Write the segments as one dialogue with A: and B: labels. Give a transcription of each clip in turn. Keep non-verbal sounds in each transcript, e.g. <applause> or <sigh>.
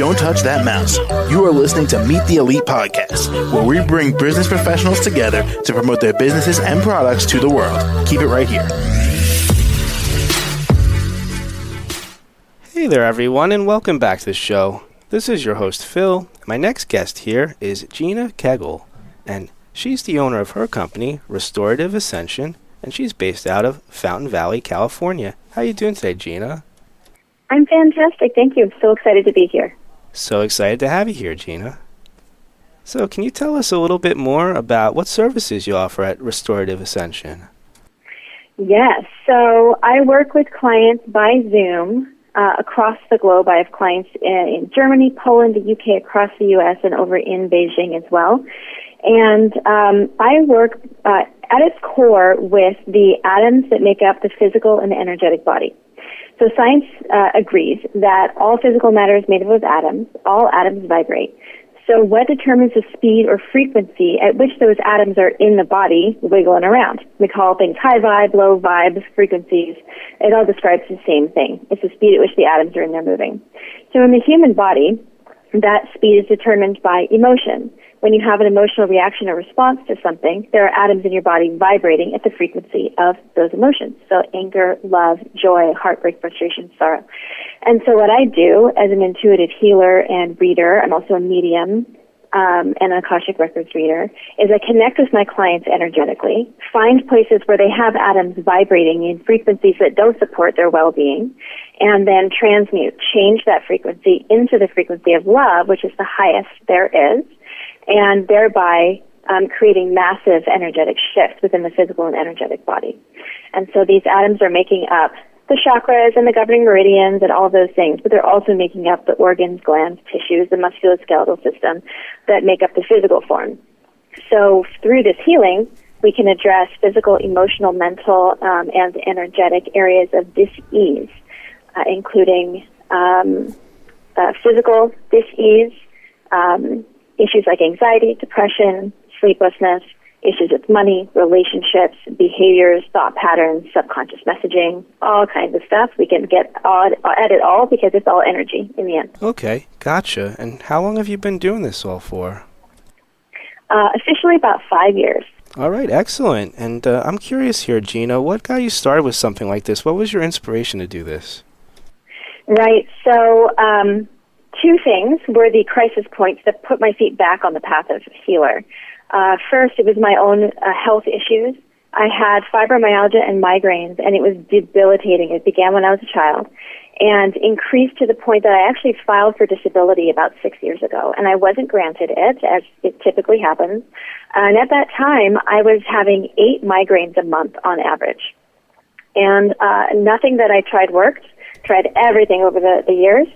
A: Don't touch that mouse. You are listening to Meet the Elite Podcast, where we bring business professionals together to promote their businesses and products to the world. Keep it right here.
B: Hey there, everyone, and welcome back to the show. This is your host, Phil. My next guest here is Gina Kegel, and she's the owner of her company, Restorative Ascension, and she's based out of Fountain Valley, California. How are you doing today, Gina?
C: I'm fantastic. Thank you. I'm so excited to be here.
B: So excited to have you here, Gina. So, can you tell us a little bit more about what services you offer at Restorative Ascension?
C: Yes. So, I work with clients by Zoom uh, across the globe. I have clients in, in Germany, Poland, the UK, across the US, and over in Beijing as well. And um, I work uh, at its core with the atoms that make up the physical and the energetic body. So science uh, agrees that all physical matter is made up of atoms. All atoms vibrate. So what determines the speed or frequency at which those atoms are in the body wiggling around? We call things high vibe, low vibes, frequencies. It all describes the same thing. It's the speed at which the atoms are in there moving. So in the human body, that speed is determined by emotion when you have an emotional reaction or response to something, there are atoms in your body vibrating at the frequency of those emotions. So anger, love, joy, heartbreak, frustration, sorrow. And so what I do as an intuitive healer and reader, I'm also a medium, um, and an Akashic Records reader, is I connect with my clients energetically, find places where they have atoms vibrating in frequencies that don't support their well-being, and then transmute, change that frequency into the frequency of love, which is the highest there is, and thereby um, creating massive energetic shifts within the physical and energetic body. And so these atoms are making up the chakras and the governing meridians and all of those things, but they're also making up the organs, glands, tissues, the musculoskeletal system that make up the physical form. So through this healing, we can address physical, emotional, mental, um, and energetic areas of dis-ease, uh, including um, uh, physical dis-ease, um, issues like anxiety, depression, sleeplessness, issues with money, relationships, behaviors, thought patterns, subconscious messaging, all kinds of stuff. We can get all, at it all because it's all energy in the end.
B: Okay, gotcha. And how long have you been doing this all for?
C: Uh, officially about five years.
B: All right, excellent. And uh, I'm curious here, Gina, what got you started with something like this? What was your inspiration to do this?
C: Right. So, um, two things were the crisis points that put my feet back on the path of healer. Uh, first, it was my own uh, health issues. I had fibromyalgia and migraines, and it was debilitating. It began when I was a child and increased to the point that I actually filed for disability about six years ago, and I wasn't granted it, as it typically happens. And at that time, I was having eight migraines a month on average. And uh, nothing that I tried worked tried everything over the, the years.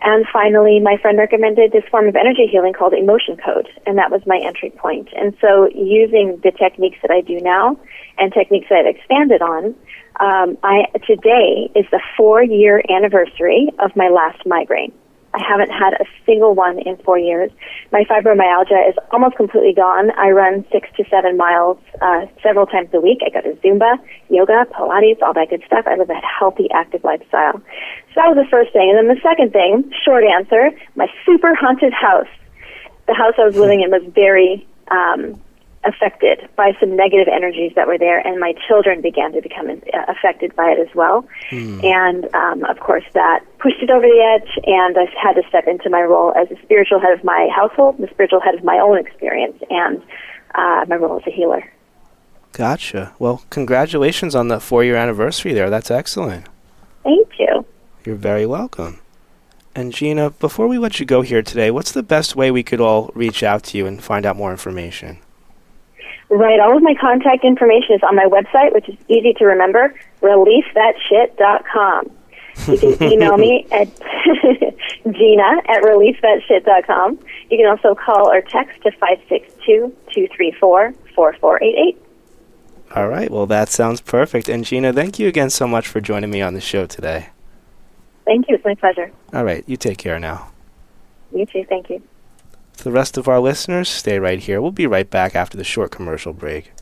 C: And finally, my friend recommended this form of energy healing called emotion code, and that was my entry point. And so, using the techniques that I do now and techniques that I've expanded on, um, I today is the four year anniversary of my last migraine. I haven't had a single one in four years. My fibromyalgia is almost completely gone. I run six to seven miles uh, several times a week. I go to Zumba, yoga, Pilates, all that good stuff. I live a healthy, active lifestyle. So that was the first thing. And then the second thing, short answer, my super haunted house. The house I was living in was very um, affected by some negative energies that were there, and my children began to become uh, affected by it as well. Mm. And um, of course, that pushed it over the edge, and I had to step into my role as a spiritual head of my household, the spiritual head of my own experience, and uh, my role as a healer.
B: Gotcha. Well, congratulations on the four year anniversary there. That's excellent.
C: Thank you.
B: You're very welcome. And Gina, before we let you go here today, what's the best way we could all reach out to you and find out more information?
C: Right. All of my contact information is on my website, which is easy to remember, releasethatshit.com. You can <laughs> email me at <laughs> Gina at releasethatshit.com. You can also call or text to 562-234-4488.
B: All right. Well, that sounds perfect. And Gina, thank you again so much for joining me on the show today.
C: Thank you. It's my pleasure.
B: All right. You take care now.
C: You too. Thank you.
B: To the rest of our listeners, stay right here. We'll be right back after the short commercial break.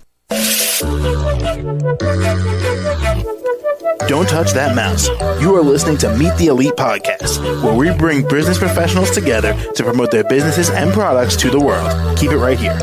A: Don't touch that mouse. You are listening to Meet the Elite Podcast, where we bring business professionals together to promote their businesses and products to the world. Keep it right here.